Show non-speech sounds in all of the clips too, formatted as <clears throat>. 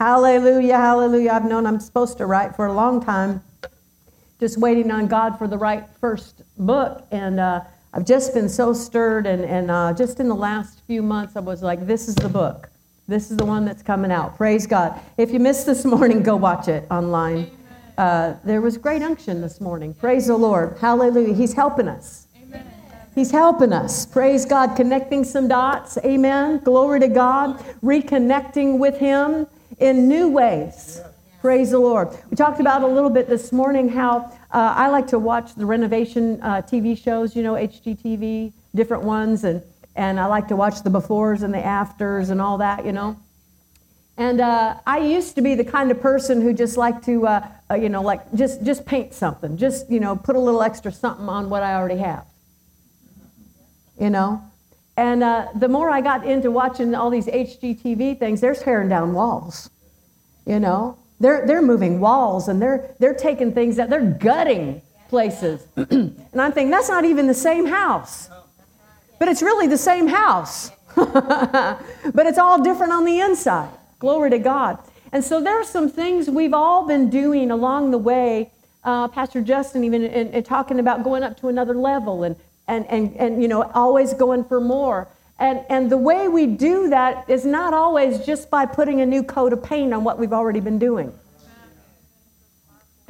Hallelujah, hallelujah. I've known I'm supposed to write for a long time, just waiting on God for the right first book. And uh, I've just been so stirred. And, and uh, just in the last few months, I was like, this is the book. This is the one that's coming out. Praise God. If you missed this morning, go watch it online. Uh, there was great unction this morning. Praise the Lord. Hallelujah. He's helping us. He's helping us. Praise God. Connecting some dots. Amen. Glory to God. Reconnecting with Him in new ways. Praise the Lord. We talked about a little bit this morning how uh, I like to watch the renovation uh, TV shows, you know, HGTV, different ones, and, and I like to watch the befores and the afters and all that, you know. And uh, I used to be the kind of person who just liked to, uh, uh, you know, like just, just paint something, just, you know, put a little extra something on what I already have. You know? And uh, the more I got into watching all these HGTV things, they're tearing down walls. You know, they're, they're moving walls and they're, they're taking things that they're gutting places. <clears throat> and I'm thinking, that's not even the same house. But it's really the same house. <laughs> but it's all different on the inside. Glory to God. And so there are some things we've all been doing along the way. Uh, Pastor Justin even in, in talking about going up to another level and and, and, and you know, always going for more. And, and the way we do that is not always just by putting a new coat of paint on what we've already been doing.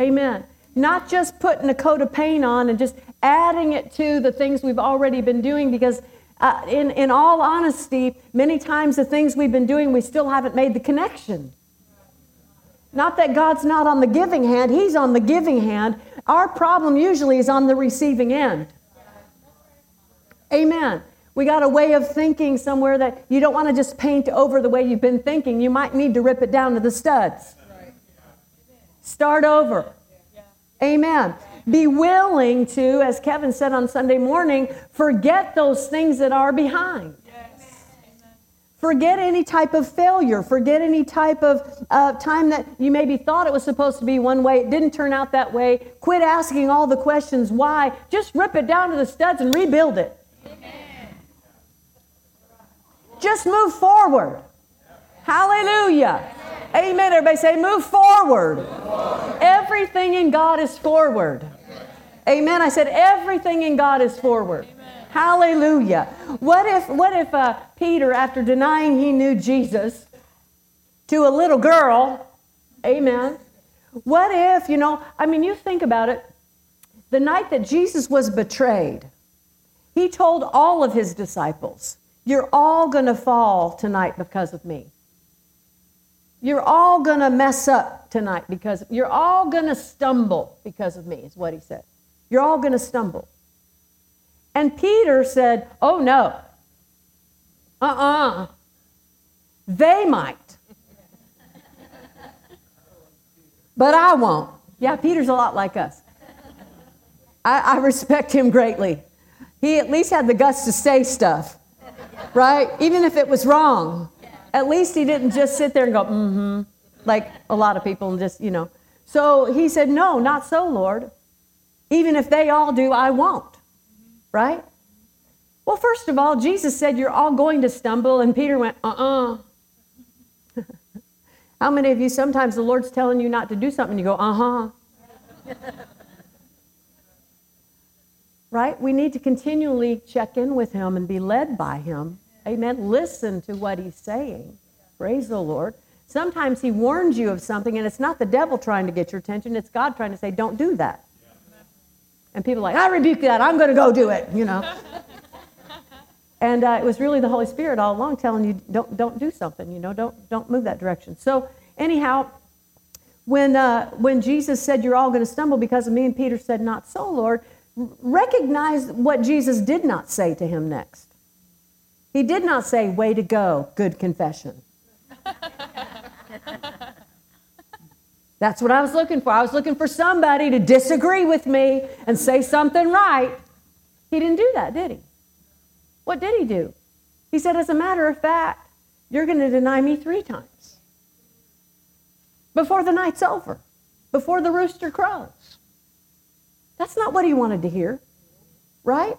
Amen. Not just putting a coat of paint on and just adding it to the things we've already been doing because uh, in, in all honesty, many times the things we've been doing, we still haven't made the connection. Not that God's not on the giving hand, He's on the giving hand. Our problem usually is on the receiving end. Amen. We got a way of thinking somewhere that you don't want to just paint over the way you've been thinking. You might need to rip it down to the studs. Start over. Amen. Be willing to, as Kevin said on Sunday morning, forget those things that are behind. Forget any type of failure. Forget any type of uh, time that you maybe thought it was supposed to be one way. It didn't turn out that way. Quit asking all the questions why. Just rip it down to the studs and rebuild it. Just move forward. Hallelujah. Amen. Everybody say, move forward. Everything in God is forward. Amen. I said, everything in God is forward. Hallelujah. What if, what if uh, Peter, after denying he knew Jesus to a little girl, amen, what if, you know, I mean, you think about it, the night that Jesus was betrayed, he told all of his disciples, You're all going to fall tonight because of me. You're all going to mess up tonight because you're all going to stumble because of me, is what he said. You're all going to stumble. And Peter said, Oh, no. Uh uh-uh. uh They might. but I won't. Yeah, Peter's a lot like us. I, I respect him greatly. He at least had the guts to say stuff, right? Even if it was wrong. At least he didn't just sit there and go, mm hmm, like a lot of people and just, you know. So he said, No, not so, Lord. Even if they all do, I won't, right? Well, first of all, Jesus said, You're all going to stumble. And Peter went, Uh uh-uh. uh <laughs> How many of you sometimes the Lord's telling you not to do something, you go, Uh huh. Right? We need to continually check in with Him and be led by Him. Amen. Listen to what He's saying. Praise the Lord. Sometimes He warns you of something, and it's not the devil trying to get your attention, it's God trying to say, Don't do that. And people are like, I rebuke that. I'm going to go do it, you know. <laughs> and uh, it was really the Holy Spirit all along telling you, don't, don't do something, you know, don't, don't move that direction. So, anyhow, when, uh, when Jesus said, You're all going to stumble because of me, and Peter said, Not so, Lord, recognize what Jesus did not say to him next. He did not say, Way to go, good confession. That's what I was looking for. I was looking for somebody to disagree with me and say something right. He didn't do that, did he? What did he do? He said, As a matter of fact, you're going to deny me three times before the night's over, before the rooster crows. That's not what he wanted to hear, right?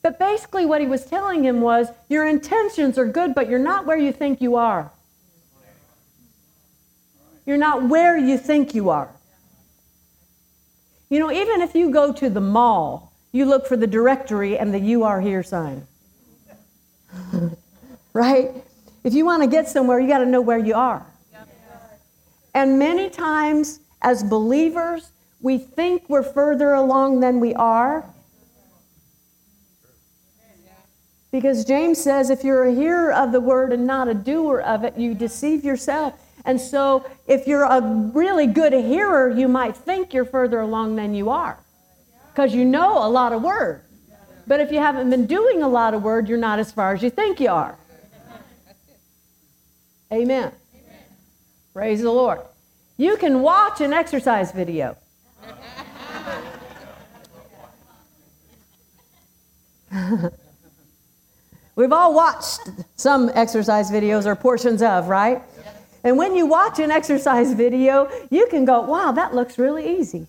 But basically, what he was telling him was, Your intentions are good, but you're not where you think you are. You're not where you think you are. You know, even if you go to the mall, you look for the directory and the you are here sign. <laughs> right? If you want to get somewhere, you got to know where you are. And many times, as believers, we think we're further along than we are. Because James says, if you're a hearer of the word and not a doer of it, you deceive yourself. And so, if you're a really good hearer, you might think you're further along than you are because you know a lot of word. But if you haven't been doing a lot of word, you're not as far as you think you are. Amen. Praise the Lord. You can watch an exercise video. <laughs> We've all watched some exercise videos or portions of, right? And when you watch an exercise video, you can go, wow, that looks really easy.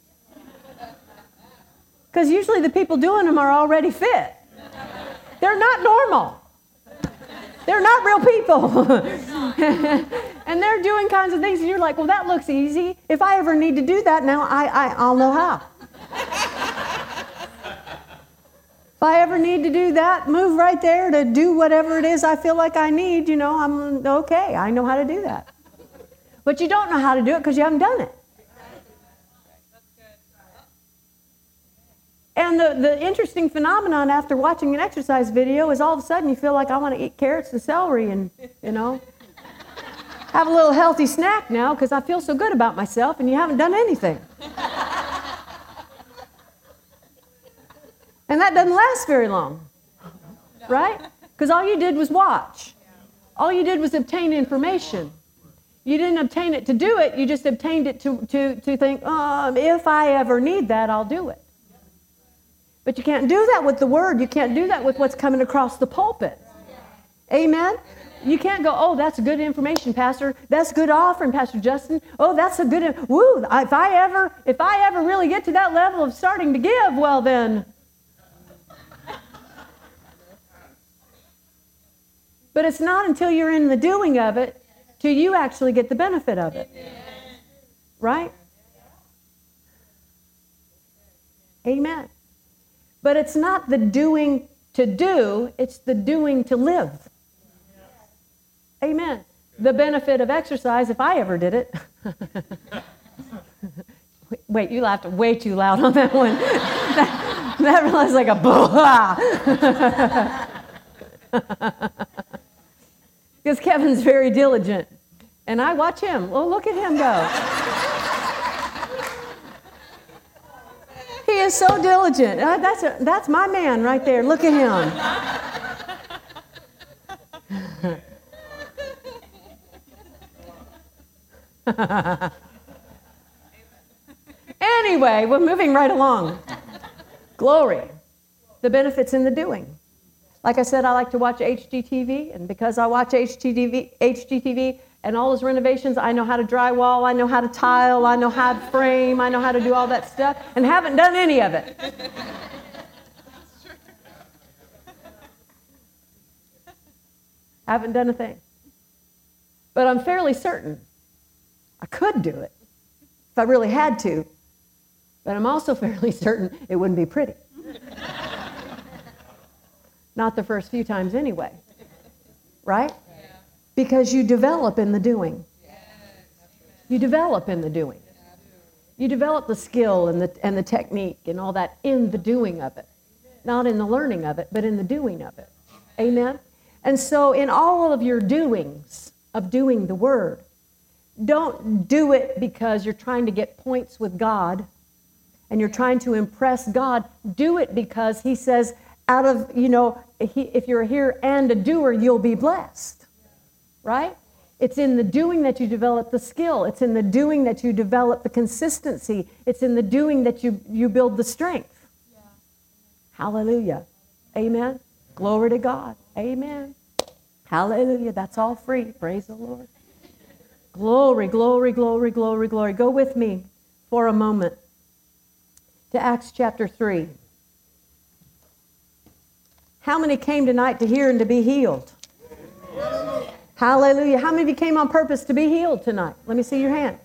Because usually the people doing them are already fit. They're not normal. They're not real people. <laughs> and they're doing kinds of things, and you're like, well, that looks easy. If I ever need to do that now, I, I, I'll know how. If I ever need to do that, move right there to do whatever it is I feel like I need, you know, I'm okay. I know how to do that. But you don't know how to do it because you haven't done it. And the, the interesting phenomenon after watching an exercise video is all of a sudden you feel like I want to eat carrots and celery and, you know, have a little healthy snack now because I feel so good about myself and you haven't done anything. And that doesn't last very long, right? Because all you did was watch, all you did was obtain information. You didn't obtain it to do it, you just obtained it to, to, to think, oh, if I ever need that, I'll do it. But you can't do that with the word. You can't do that with what's coming across the pulpit. Amen? You can't go, oh, that's good information, Pastor. That's good offering, Pastor Justin. Oh, that's a good, woo, if I ever, if I ever really get to that level of starting to give, well then. But it's not until you're in the doing of it till you actually get the benefit of it. Right? Amen. But it's not the doing to do, it's the doing to live. Amen. The benefit of exercise, if I ever did it. <laughs> Wait, you laughed way too loud on that one. <laughs> that, that was like a blah. <laughs> Because Kevin's very diligent. And I watch him. Oh, look at him go. He is so diligent. Uh, that's, a, that's my man right there. Look at him. <laughs> anyway, we're moving right along. Glory. The benefits in the doing. Like I said, I like to watch HGTV, and because I watch HGTV, HGTV and all those renovations. I know how to drywall, I know how to tile, I know how to frame, I know how to do all that stuff, and haven't done any of it. haven't done a thing. But I'm fairly certain I could do it if I really had to. But I'm also <laughs> fairly certain it wouldn't be pretty. Not the first few times anyway. Right? Because you develop in the doing. You develop in the doing. You develop the skill and the, and the technique and all that in the doing of it. Not in the learning of it, but in the doing of it. Amen? And so, in all of your doings of doing the word, don't do it because you're trying to get points with God and you're trying to impress God. Do it because He says, out of, you know, if you're a hearer and a doer, you'll be blessed right? It's in the doing that you develop the skill. It's in the doing that you develop the consistency. It's in the doing that you, you build the strength. Yeah. Hallelujah. Amen. Glory to God. Amen. Hallelujah. That's all free. Praise the Lord. Glory, glory, glory, glory, glory. Go with me for a moment to Acts chapter 3. How many came tonight to hear and to be healed? Hallelujah. Hallelujah. How many of you came on purpose to be healed tonight? Let me see your hand.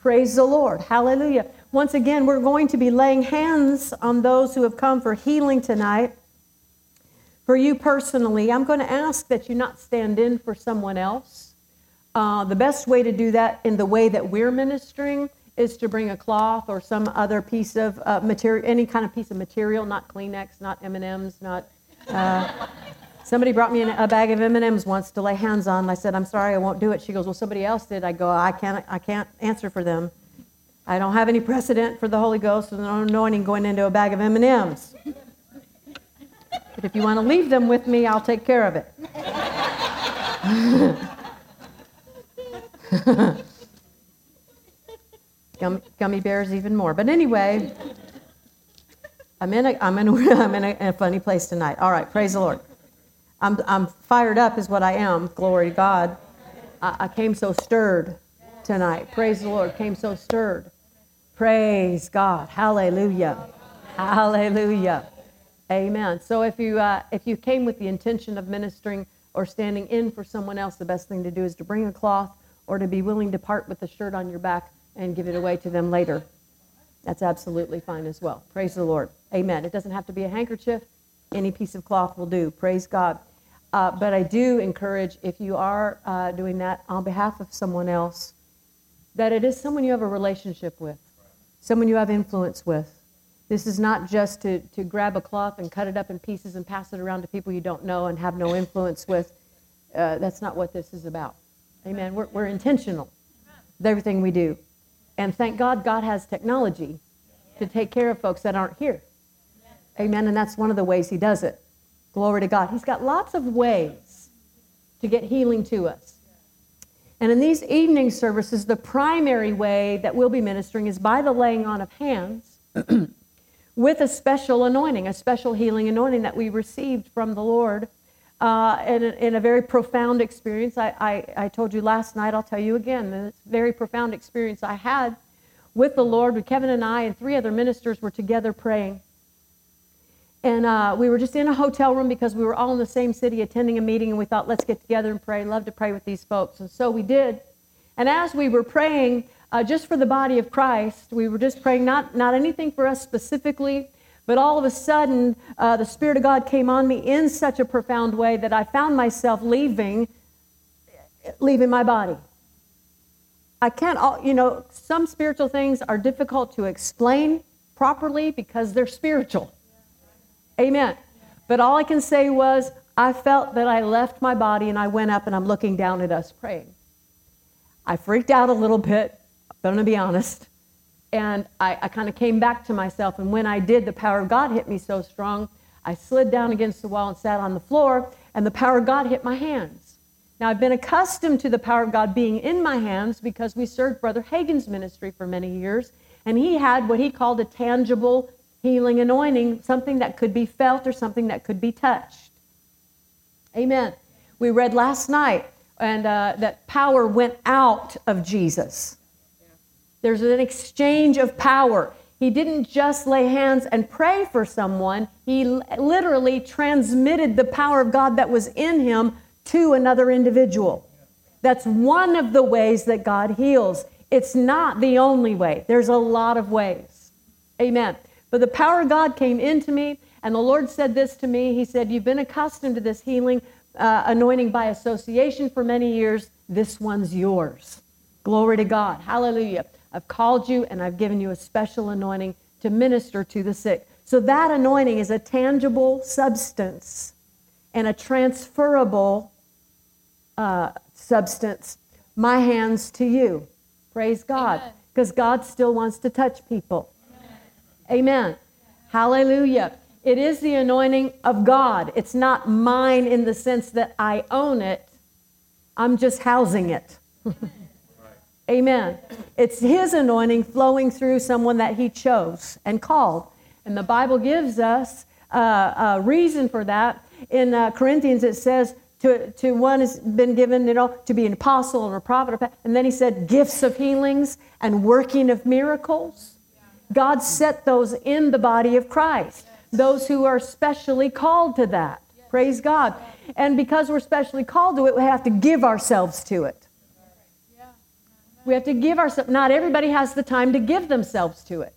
Praise the Lord. Hallelujah. Once again, we're going to be laying hands on those who have come for healing tonight. For you personally, I'm going to ask that you not stand in for someone else. Uh, the best way to do that in the way that we're ministering is to bring a cloth or some other piece of uh, material, any kind of piece of material, not Kleenex, not M&Ms, not. Uh, somebody brought me a bag of M&Ms once to lay hands on. I said, "I'm sorry, I won't do it." She goes, "Well, somebody else did." I go, "I can't, I can't answer for them. I don't have any precedent for the Holy Ghost and no anointing going into a bag of M&Ms. But if you want to leave them with me, I'll take care of it." <laughs> gummy, gummy bears even more. But anyway, I'm in a, I'm in a, <laughs> I'm in a, funny place tonight. All right, praise the Lord. I'm, I'm fired up, is what I am. Glory to God. I, I came so stirred tonight. Praise the Lord. Came so stirred. Praise God. Hallelujah. Hallelujah. Amen. So if you uh, if you came with the intention of ministering or standing in for someone else, the best thing to do is to bring a cloth or to be willing to part with the shirt on your back and give it away to them later. That's absolutely fine as well. Praise the Lord. Amen. It doesn't have to be a handkerchief. Any piece of cloth will do. Praise God. Uh, but I do encourage, if you are uh, doing that on behalf of someone else, that it is someone you have a relationship with, someone you have influence with. This is not just to, to grab a cloth and cut it up in pieces and pass it around to people you don't know and have no influence with. Uh, that's not what this is about. Amen. We're, we're intentional with everything we do. And thank God, God has technology to take care of folks that aren't here. Amen. And that's one of the ways He does it. Glory to God. He's got lots of ways to get healing to us. And in these evening services, the primary way that we'll be ministering is by the laying on of hands <clears throat> with a special anointing, a special healing anointing that we received from the Lord uh, in, a, in, a, very profound experience. I, I, I, told you last night, I'll tell you again, this very profound experience I had with the Lord. With Kevin and I and three other ministers were together praying. And uh, we were just in a hotel room because we were all in the same city attending a meeting, and we thought, let's get together and pray. Love to pray with these folks. And so we did. And as we were praying, uh, just for the body of Christ, we were just praying, not, not anything for us specifically, but all of a sudden, uh, the Spirit of God came on me in such a profound way that I found myself leaving, leaving my body. I can't, all, you know, some spiritual things are difficult to explain properly because they're spiritual. Amen. But all I can say was, I felt that I left my body and I went up and I'm looking down at us praying. I freaked out a little bit, I'm going to be honest. And I, I kind of came back to myself. And when I did, the power of God hit me so strong, I slid down against the wall and sat on the floor, and the power of God hit my hands. Now, I've been accustomed to the power of God being in my hands because we served Brother Hagin's ministry for many years, and he had what he called a tangible healing anointing, something that could be felt or something that could be touched. Amen. We read last night and uh, that power went out of Jesus. There's an exchange of power. He didn't just lay hands and pray for someone, he literally transmitted the power of God that was in him to another individual. That's one of the ways that God heals. It's not the only way, there's a lot of ways. Amen. But the power of God came into me, and the Lord said this to me. He said, You've been accustomed to this healing uh, anointing by association for many years. This one's yours. Glory to God. Hallelujah. I've called you and I've given you a special anointing to minister to the sick. So that anointing is a tangible substance and a transferable uh, substance. My hands to you. Praise God. Because God still wants to touch people. Amen. Amen. Hallelujah. It is the anointing of God. It's not mine in the sense that I own it, I'm just housing it. <laughs> Amen. It's His anointing flowing through someone that He chose and called. And the Bible gives us uh, a reason for that. In uh, Corinthians, it says, to, to one has been given, you know, to be an apostle and a prophet. And then he said, gifts of healings and working of miracles. God set those in the body of Christ, those who are specially called to that. Praise God. And because we're specially called to it, we have to give ourselves to it. We have to give ourselves, not everybody has the time to give themselves to it.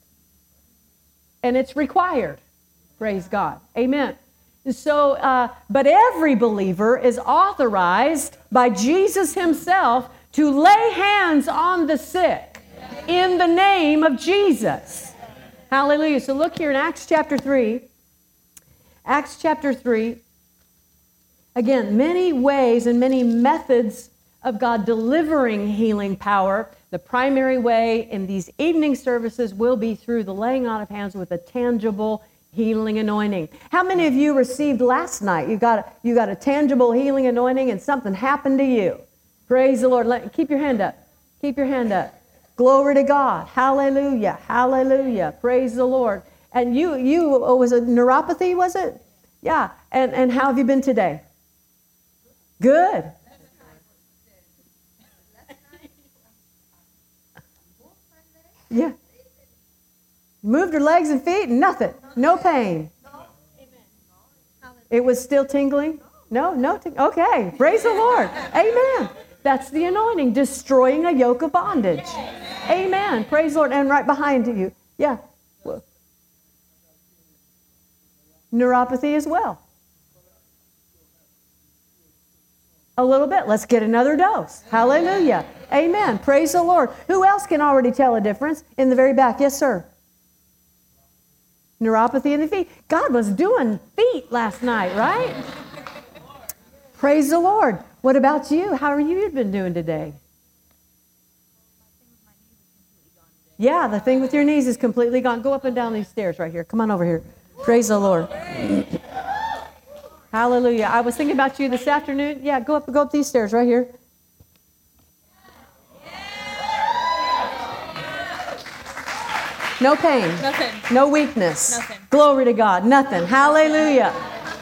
And it's required. Praise God. Amen. So, uh, but every believer is authorized by Jesus Himself to lay hands on the sick in the name of Jesus. Hallelujah. So look here in Acts chapter 3. Acts chapter 3. Again, many ways and many methods of God delivering healing power. The primary way in these evening services will be through the laying on of hands with a tangible healing anointing. How many of you received last night? You got a, you got a tangible healing anointing and something happened to you. Praise the Lord. Let, keep your hand up. Keep your hand up. Glory to God. Hallelujah. Hallelujah. Praise the Lord. And you you oh, was it neuropathy was it? Yeah. And and how have you been today? Good. Yeah. Moved her legs and feet, nothing. No pain. It was still tingling? No, no. Ting- okay. Praise the Lord. Amen. That's the anointing, destroying a yoke of bondage. Amen. Praise the Lord. And right behind you. Yeah. Neuropathy as well. A little bit. Let's get another dose. Hallelujah. Amen. Praise the Lord. Who else can already tell a difference? In the very back. Yes, sir. Neuropathy in the feet. God was doing feet last night, right? Praise the Lord. What about you? How are you been doing today? Yeah, the thing with your knees is completely gone. Go up and down these stairs right here. Come on over here. Praise the Lord. Hallelujah. I was thinking about you this afternoon. Yeah, go up go up these stairs right here. No pain. Nothing. No weakness. Nothing. Glory to God. Nothing. Hallelujah.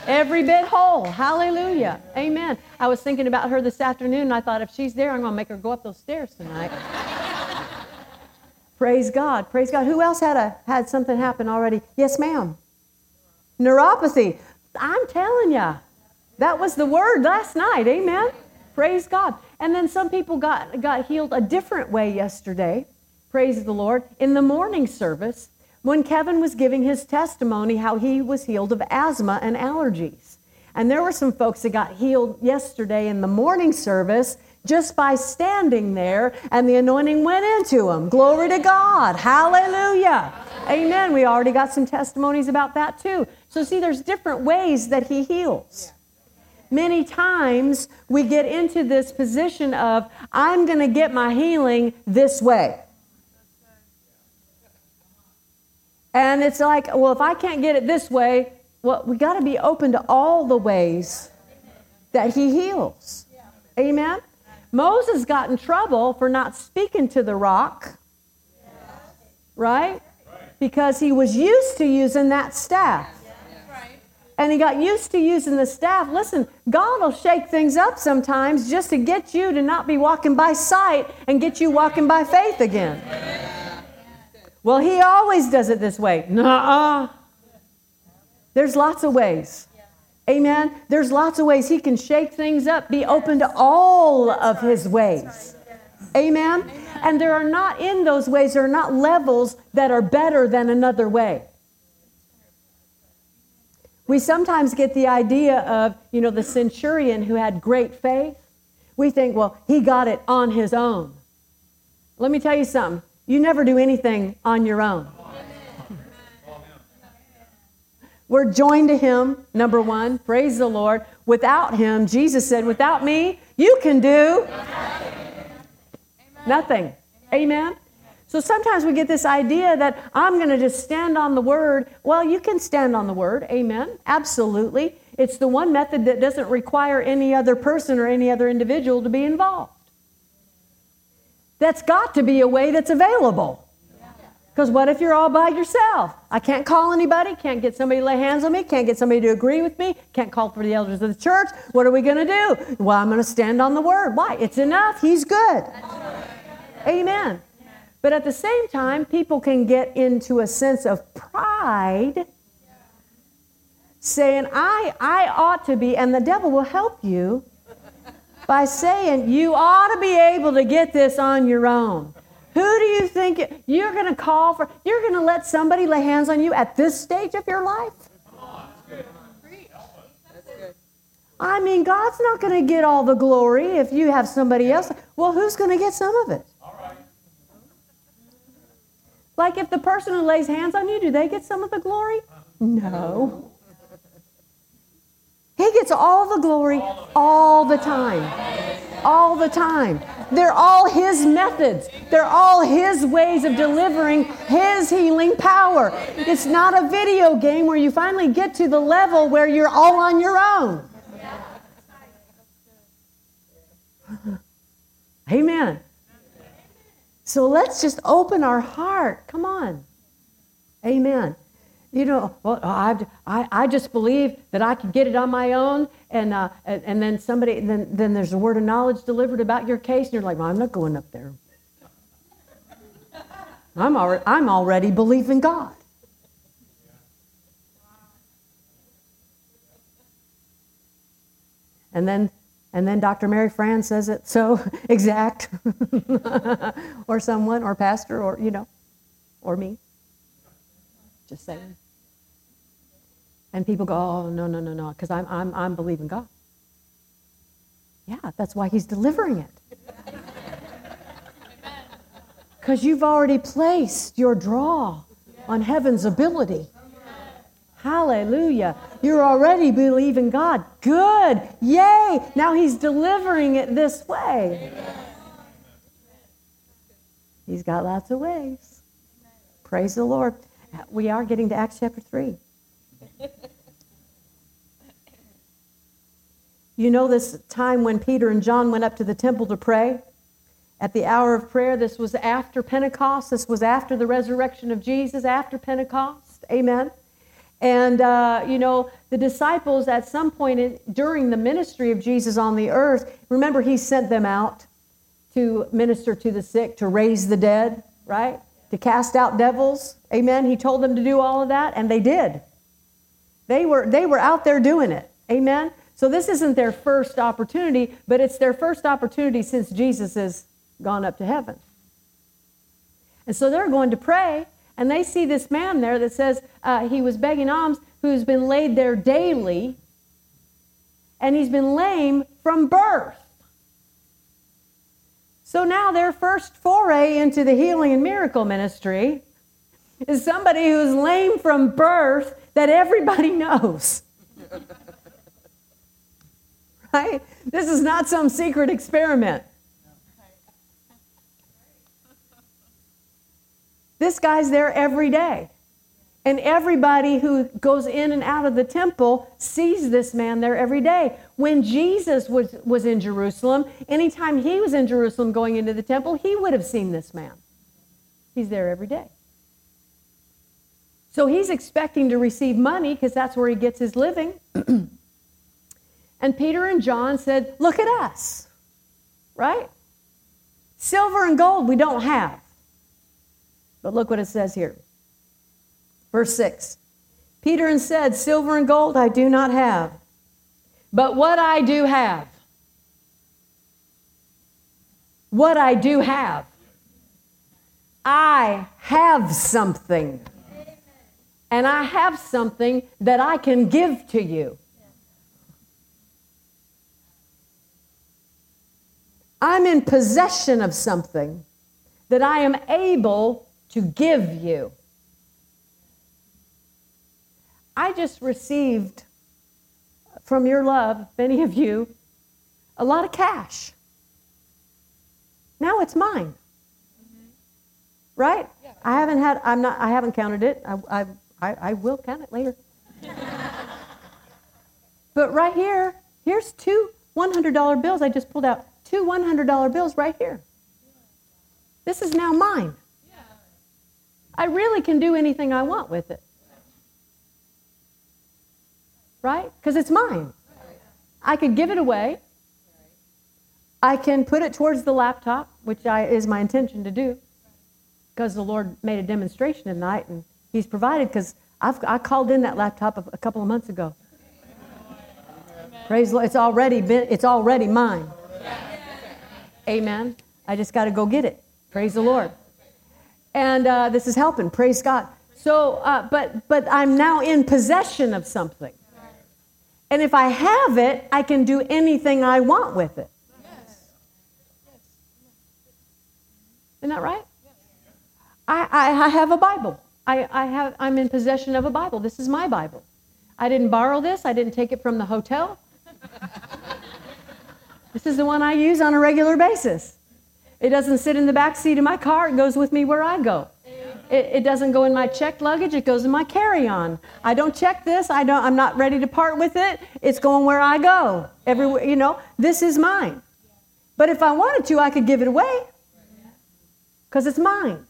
Every bit whole. Hallelujah. Amen. I was thinking about her this afternoon and I thought if she's there, I'm going to make her go up those stairs tonight. Praise God. Praise God. Who else had a had something happen already? Yes, ma'am. Neuropathy. I'm telling you. That was the word last night. Amen. Praise God. And then some people got got healed a different way yesterday. Praise the Lord. In the morning service, when Kevin was giving his testimony how he was healed of asthma and allergies. And there were some folks that got healed yesterday in the morning service just by standing there, and the anointing went into them. Glory to God. Hallelujah. Amen. We already got some testimonies about that too. So, see, there's different ways that He heals. Many times we get into this position of, I'm going to get my healing this way. And it's like, well, if I can't get it this way, well, we got to be open to all the ways that He heals. Amen? Moses got in trouble for not speaking to the rock, right? Because he was used to using that staff. And he got used to using the staff. Listen, God will shake things up sometimes just to get you to not be walking by sight and get you walking by faith again. Well, he always does it this way. Nuh-uh. There's lots of ways. Amen. There's lots of ways he can shake things up, be open to all of his ways. Amen. And there are not in those ways, there are not levels that are better than another way. We sometimes get the idea of, you know, the centurion who had great faith. We think, well, he got it on his own. Let me tell you something. You never do anything on your own. We're joined to him, number one. Praise the Lord. Without him, Jesus said, without me, you can do nothing. Amen. So sometimes we get this idea that I'm going to just stand on the word. Well, you can stand on the word. Amen. Absolutely. It's the one method that doesn't require any other person or any other individual to be involved. That's got to be a way that's available. Because what if you're all by yourself? I can't call anybody, can't get somebody to lay hands on me, can't get somebody to agree with me, can't call for the elders of the church. What are we going to do? Well, I'm going to stand on the word. Why? It's enough. He's good. Amen. But at the same time, people can get into a sense of pride saying, I, I ought to be, and the devil will help you by saying you ought to be able to get this on your own. Who do you think you're going to call for? You're going to let somebody lay hands on you at this stage of your life? I mean, God's not going to get all the glory if you have somebody else. Well, who's going to get some of it? Like if the person who lays hands on you, do they get some of the glory? No. He gets all the glory all the time. All the time. They're all His methods, they're all His ways of delivering His healing power. It's not a video game where you finally get to the level where you're all on your own. Amen. So let's just open our heart. Come on. Amen. You know, well, I, I, I just believe that I can get it on my own, and, uh, and, and then somebody, then, then there's a word of knowledge delivered about your case, and you're like, well, I'm not going up there. I'm already, I'm already believing God. And then and then Dr. Mary Fran says it so <laughs> exact, <laughs> or someone, or pastor, or, you know, or me. Just saying. And people go, oh, no, no, no, no, because I'm, I'm, I'm believing God. Yeah, that's why he's delivering it. Because you've already placed your draw on heaven's ability. Hallelujah. You're already believing God. Good. Yay. Now He's delivering it this way. He's got lots of ways. Praise the Lord. We are getting to Acts chapter 3. You know this time when Peter and John went up to the temple to pray? At the hour of prayer, this was after Pentecost. This was after the resurrection of Jesus, after Pentecost. Amen. And, uh, you know, the disciples at some point in, during the ministry of Jesus on the earth, remember, he sent them out to minister to the sick, to raise the dead, right? To cast out devils. Amen. He told them to do all of that, and they did. They were, they were out there doing it. Amen. So this isn't their first opportunity, but it's their first opportunity since Jesus has gone up to heaven. And so they're going to pray, and they see this man there that says uh, he was begging alms, who's been laid there daily, and he's been lame from birth. So now their first foray into the healing and miracle ministry is somebody who's lame from birth that everybody <laughs> knows. right? This is not some secret experiment. Guy's there every day. And everybody who goes in and out of the temple sees this man there every day. When Jesus was, was in Jerusalem, anytime he was in Jerusalem going into the temple, he would have seen this man. He's there every day. So he's expecting to receive money because that's where he gets his living. <clears throat> and Peter and John said, Look at us, right? Silver and gold we don't have. But look what it says here. Verse 6 Peter and said, Silver and gold I do not have, but what I do have, what I do have, I have something. And I have something that I can give to you. I'm in possession of something that I am able to give you. I just received from your love, many of you, a lot of cash. Now it's mine. Mm-hmm. Right? Yeah. I haven't had, I'm not, I haven't counted it. I, I, I, I will count it later. <laughs> but right here, here's two $100 bills I just pulled out. Two $100 bills right here. This is now mine. I really can do anything I want with it. Right? Because it's mine. I could give it away. I can put it towards the laptop, which I, is my intention to do, because the Lord made a demonstration tonight and He's provided. Because I called in that laptop a, couple of months ago. Amen. Praise the Lord! It's already been. It's already mine. Amen. I just got to go get it. Praise the Lord. And uh, this is helping. Praise God. So, uh, but but I'm now in possession of something. And if I have it, I can do anything I want with it. Isn't that right? I, I, I have a Bible. I, I have, I'm in possession of a Bible. This is my Bible. I didn't borrow this. I didn't take it from the hotel. <laughs> this is the one I use on a regular basis. It doesn't sit in the back seat of my car. It goes with me where I go. It, it doesn't go in my checked luggage. It goes in my carry-on. I don't check this. I don't. I'm not ready to part with it. It's going where I go. Everywhere. You know. This is mine. But if I wanted to, I could give it away because it's mine.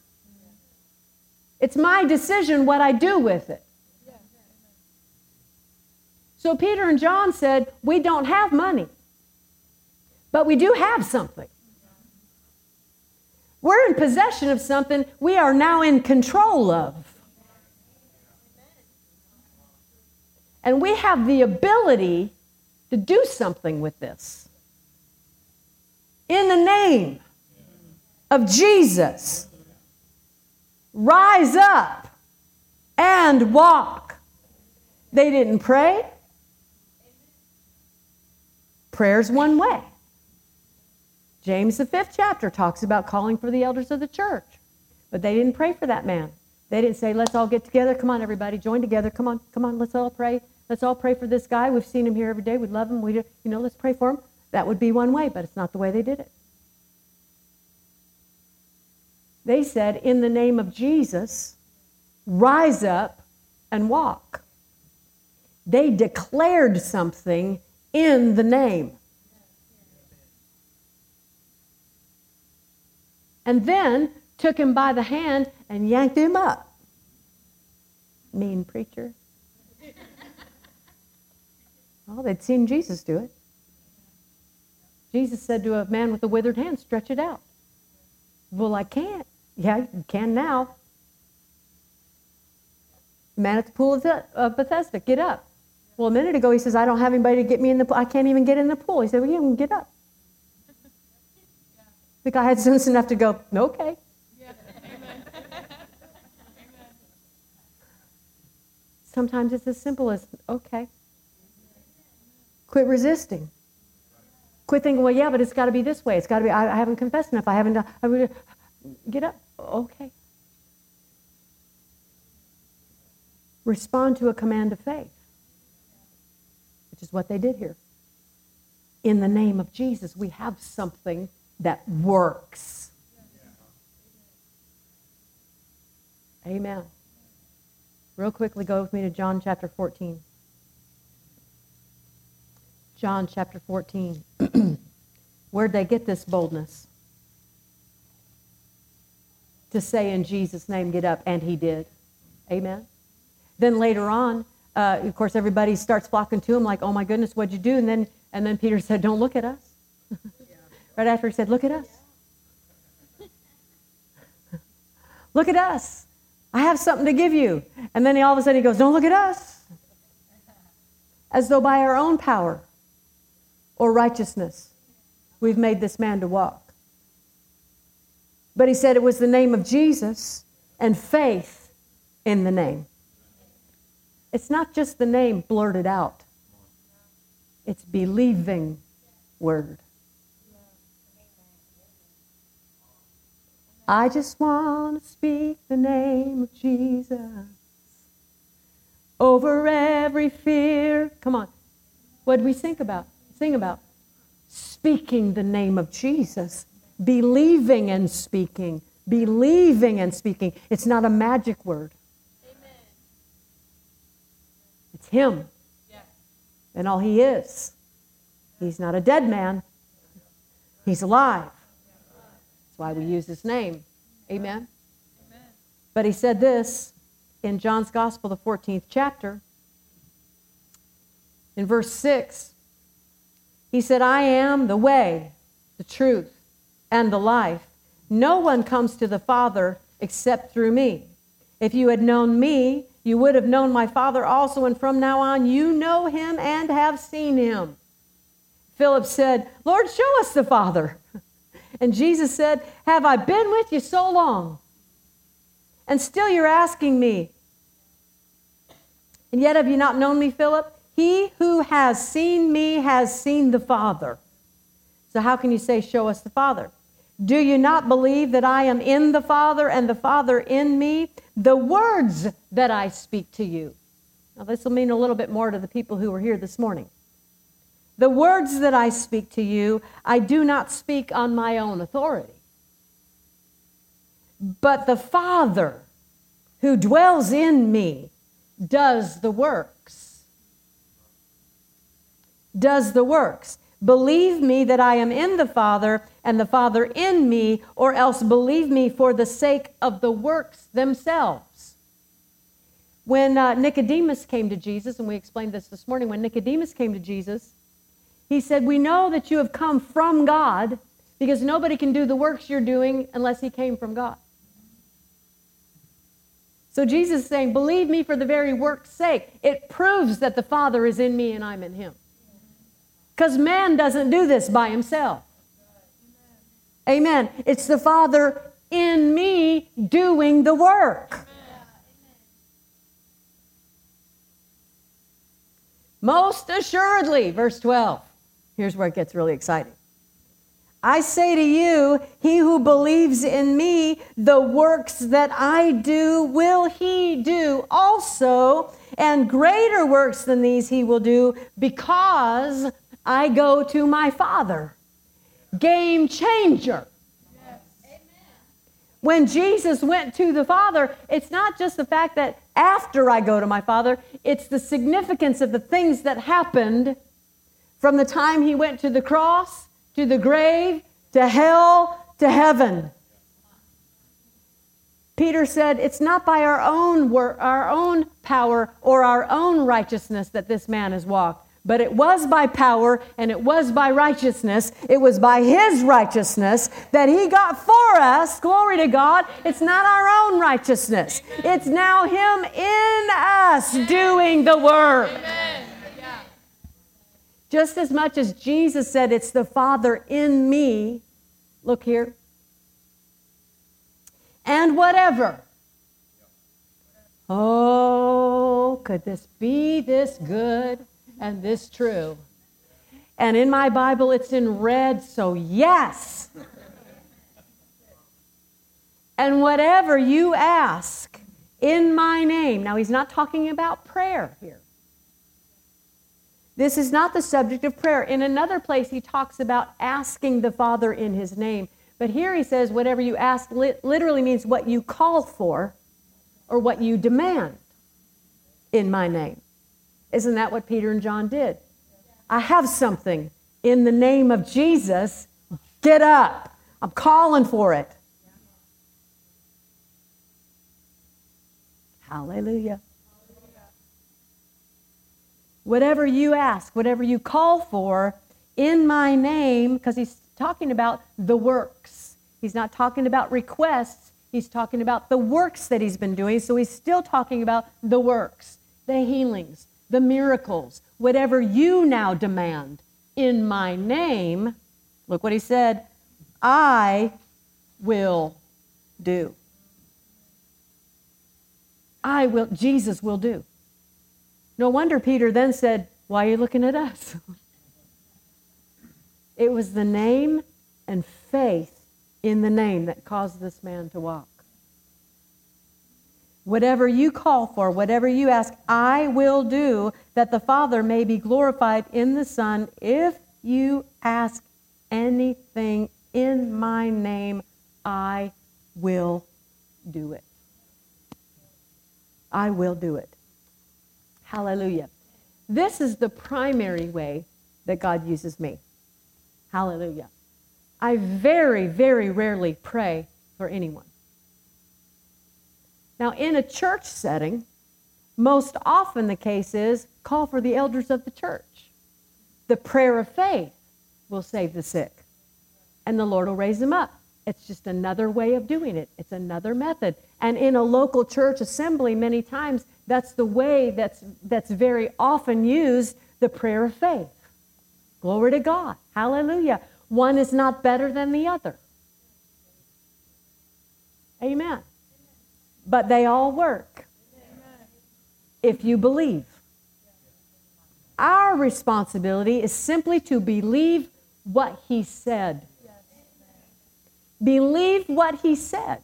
It's my decision what I do with it. So Peter and John said, We don't have money, but we do have something. We're in possession of something we are now in control of. And we have the ability to do something with this. In the name of Jesus, rise up and walk. They didn't pray. Prayer's one way. James, the fifth chapter, talks about calling for the elders of the church. But they didn't pray for that man. They didn't say, let's all get together. Come on, everybody, join together. Come on, come on, let's all pray. Let's all pray for this guy. We've seen him here every day. We love him. We, you know, let's pray for him. That would be one way, but it's not the way they did it. They said, in the name of Jesus, rise up and walk. They declared something in the name. And then took him by the hand and yanked him up. Mean preacher. <laughs> Well, they'd seen Jesus do it. Jesus said to a man with a withered hand, Stretch it out. Well, I can't. Yeah, you can now. man at the pool of Bethesda, get up. Well, a minute ago he says, I don't have anybody to get me in the pool. I can't even get in the pool. He said, Well, you can get up. The guy had sense enough to go, Okay. Sometimes it's as simple as, okay. Quit resisting. Quit thinking, well, yeah, but it's got to be this way. It's got to be, I, I, haven't confessed enough. I haven't done, I would, get up. Okay. Respond to a command of faith, which is what they did here. In the name of Jesus, we have something that works. Amen. Real quickly, go with me to John chapter 14. John chapter 14. <clears throat> Where'd they get this boldness? To say in Jesus' name, get up, and he did. Amen. Then later on, uh, of course, everybody starts flocking to him, like, "Oh my goodness, what'd you do?" And then, and then Peter said, "Don't look at us." Right after he said, "Look at us." <laughs> look at us. I have something to give you. And then he, all of a sudden he goes, Don't look at us. As though by our own power or righteousness we've made this man to walk. But he said it was the name of Jesus and faith in the name. It's not just the name blurted out, it's believing word. I just want to speak the name of Jesus over every fear. Come on. What did we think about? Sing about speaking the name of Jesus, believing and speaking, believing and speaking. It's not a magic word. Amen. It's Him and all He is. He's not a dead man, He's alive why we use his name. Amen? Amen. But he said this in John's Gospel, the 14th chapter. In verse 6, he said, I am the way, the truth, and the life. No one comes to the Father except through me. If you had known me, you would have known my Father also, and from now on you know him and have seen him. Philip said, Lord, show us the Father <laughs> And Jesus said, Have I been with you so long? And still you're asking me. And yet have you not known me, Philip? He who has seen me has seen the Father. So how can you say, Show us the Father? Do you not believe that I am in the Father and the Father in me? The words that I speak to you. Now, this will mean a little bit more to the people who were here this morning. The words that I speak to you, I do not speak on my own authority. But the Father who dwells in me does the works. Does the works. Believe me that I am in the Father and the Father in me, or else believe me for the sake of the works themselves. When uh, Nicodemus came to Jesus, and we explained this this morning, when Nicodemus came to Jesus, he said, We know that you have come from God because nobody can do the works you're doing unless he came from God. So Jesus is saying, Believe me for the very work's sake. It proves that the Father is in me and I'm in him. Because man doesn't do this by himself. Amen. It's the Father in me doing the work. Most assuredly, verse 12. Here's where it gets really exciting. I say to you, he who believes in me, the works that I do will he do also, and greater works than these he will do because I go to my Father. Game changer. When Jesus went to the Father, it's not just the fact that after I go to my Father, it's the significance of the things that happened from the time he went to the cross, to the grave, to hell, to heaven. Peter said, It's not by our own, work, our own power or our own righteousness that this man has walked, but it was by power and it was by righteousness. It was by His righteousness that He got for us. Glory to God. It's not our own righteousness, it's now Him in us doing the work. Just as much as Jesus said, It's the Father in me. Look here. And whatever. Oh, could this be this good? and this true. And in my Bible, it's in red, so yes. and whatever you ask in my name. Now, he's not talking about prayer here. This is not the subject of prayer. In another place, he talks about asking the Father in his name. But here he says, whatever you ask literally means what you call for or what you demand in my name. Isn't that what Peter and John did? I have something in the name of Jesus. Get up. I'm calling for it. Hallelujah. Whatever you ask, whatever you call for in my name, because he's talking about the works. He's not talking about requests, he's talking about the works that he's been doing. So he's still talking about the works, the healings, the miracles, whatever you now demand in my name, look what he said, I will do. I will, Jesus will do. No wonder Peter then said, Why are you looking at us? it was the name and faith in the name that caused this man to walk. Whatever you call for, whatever you ask, I will do, that the Father may be glorified in the Son. If you ask anything in my name, I will do it. I will do it. Hallelujah. This is the primary way that God uses me. Hallelujah. I very, very rarely pray for anyone. Now, in a church setting, most often the case is call for the elders of the church. The prayer of faith will save the sick, and the Lord will raise them up. It's just another way of doing it. It's another method. And in a local church assembly, many times, that's the way that's, that's very often used the prayer of faith. Glory to God. Hallelujah. One is not better than the other. Amen. But they all work if you believe. Our responsibility is simply to believe what he said. Believe what he said.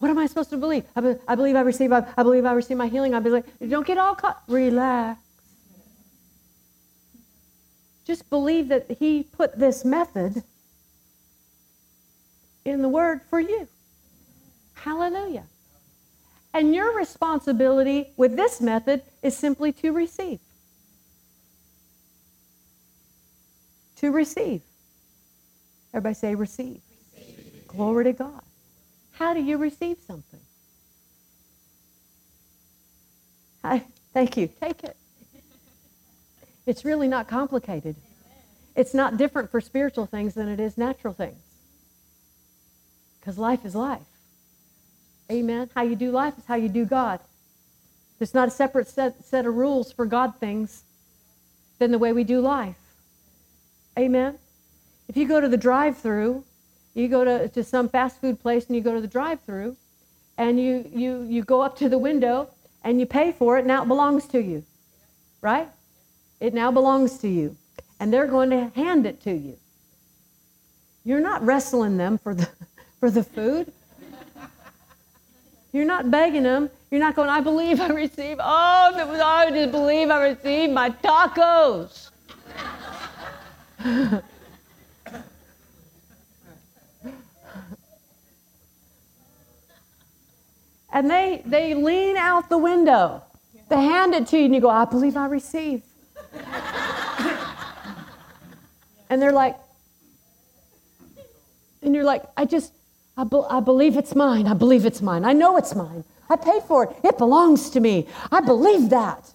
What am I supposed to believe? I, be, I believe I receive. I, I, believe I receive my healing. I believe. Don't get all caught. Relax. Just believe that He put this method in the Word for you. Hallelujah. And your responsibility with this method is simply to receive. To receive. Everybody say receive. receive. Glory to God. How do you receive something? I, thank you. Take it. It's really not complicated. It's not different for spiritual things than it is natural things. Because life is life. Amen. How you do life is how you do God. There's not a separate set, set of rules for God things than the way we do life. Amen. If you go to the drive through, you go to, to some fast food place and you go to the drive through and you, you, you go up to the window and you pay for it, now it belongs to you. Right? It now belongs to you. And they're going to hand it to you. You're not wrestling them for the, <laughs> for the food. You're not begging them. You're not going, I believe I receive. Oh, it was I just believe I receive my tacos. <laughs> and they, they lean out the window. They hand it to you, and you go, I believe I receive. and they're like, and you're like, I just, I, be, I believe it's mine. I believe it's mine. I know it's mine. I paid for it. It belongs to me. I believe that.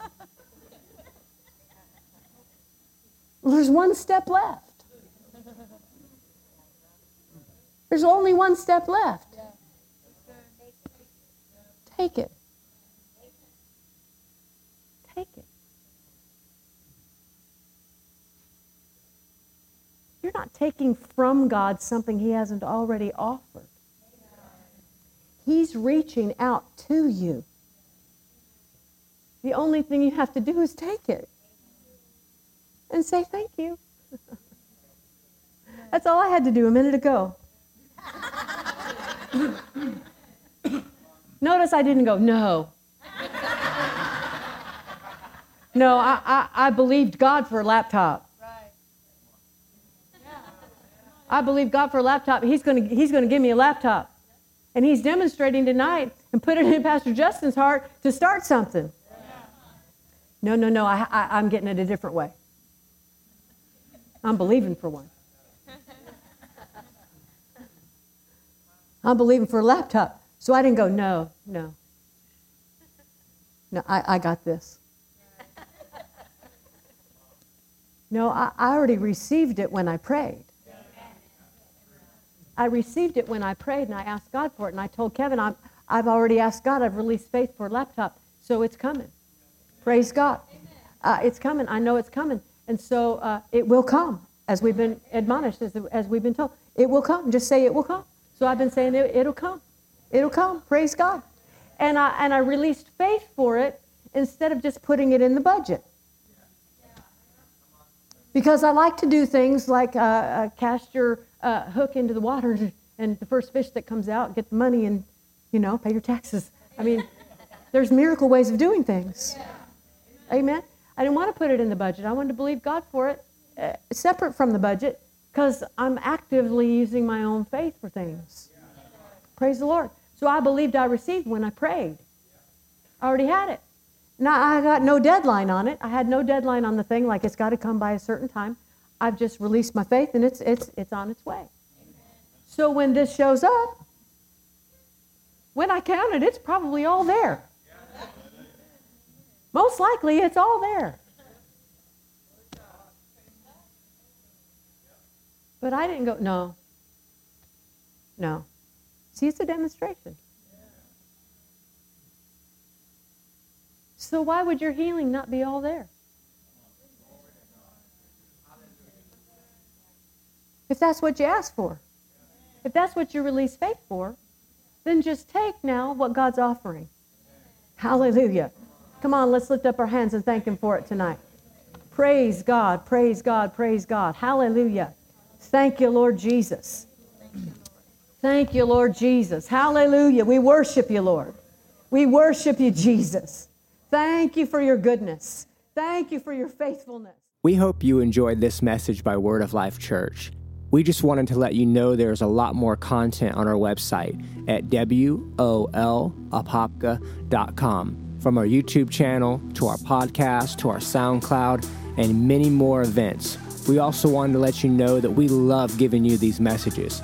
There's one step left. There's only one step left. Take it. Take it. You're not taking from God something He hasn't already offered. He's reaching out to you. The only thing you have to do is take it and say thank you. <laughs> That's all I had to do a minute ago. <laughs> Notice I didn't go, no. No, I, I, I believed God for a laptop. I believe God for a laptop. He's going he's to give me a laptop. And he's demonstrating tonight and put it in Pastor Justin's heart to start something. No, no, no. I, I, I'm getting it a different way. I'm believing for one. I'm believing for a laptop. So I didn't go, no, no. No, I, I got this. No, I, I already received it when I prayed. I received it when I prayed and I asked God for it. And I told Kevin, i have already asked God, I've released faith for a laptop, so it's coming. Praise God. Uh, it's coming. I know it's coming. And so uh, it will come, as we've been admonished, as, as we've been told. It will come. Just say it will come. So I've been saying it, it'll come. It'll come. Praise God. And I, and I released faith for it instead of just putting it in the budget. Because I like to do things like uh, uh, cast your uh, hook into the water <laughs> and the first fish that comes out, get the money and, you know, pay your taxes. I mean, there's miracle ways of doing things. Amen. I didn't want to put it in the budget. I wanted to believe God for it, uh, separate from the budget, because I'm actively using my own faith for things. Praise the Lord. So I believed I received when I prayed. I already had it. Now I got no deadline on it. I had no deadline on the thing, like it's got to come by a certain time. I've just released my faith and it's it's it's on its way. So when this shows up, when I counted, it's probably all there. Most likely it's all there. But I didn't go, no. No. See, it's a demonstration. So why would your healing not be all there? If that's what you ask for. If that's what you release faith for, then just take now what God's offering. Hallelujah. Come on, let's lift up our hands and thank Him for it tonight. Praise God, praise God, praise God. Hallelujah. Thank you, Lord Jesus. Thank you, Lord Jesus. Hallelujah. We worship you, Lord. We worship you, Jesus. Thank you for your goodness. Thank you for your faithfulness. We hope you enjoyed this message by Word of Life Church. We just wanted to let you know there's a lot more content on our website at wolapopka.com. From our YouTube channel to our podcast to our SoundCloud and many more events. We also wanted to let you know that we love giving you these messages.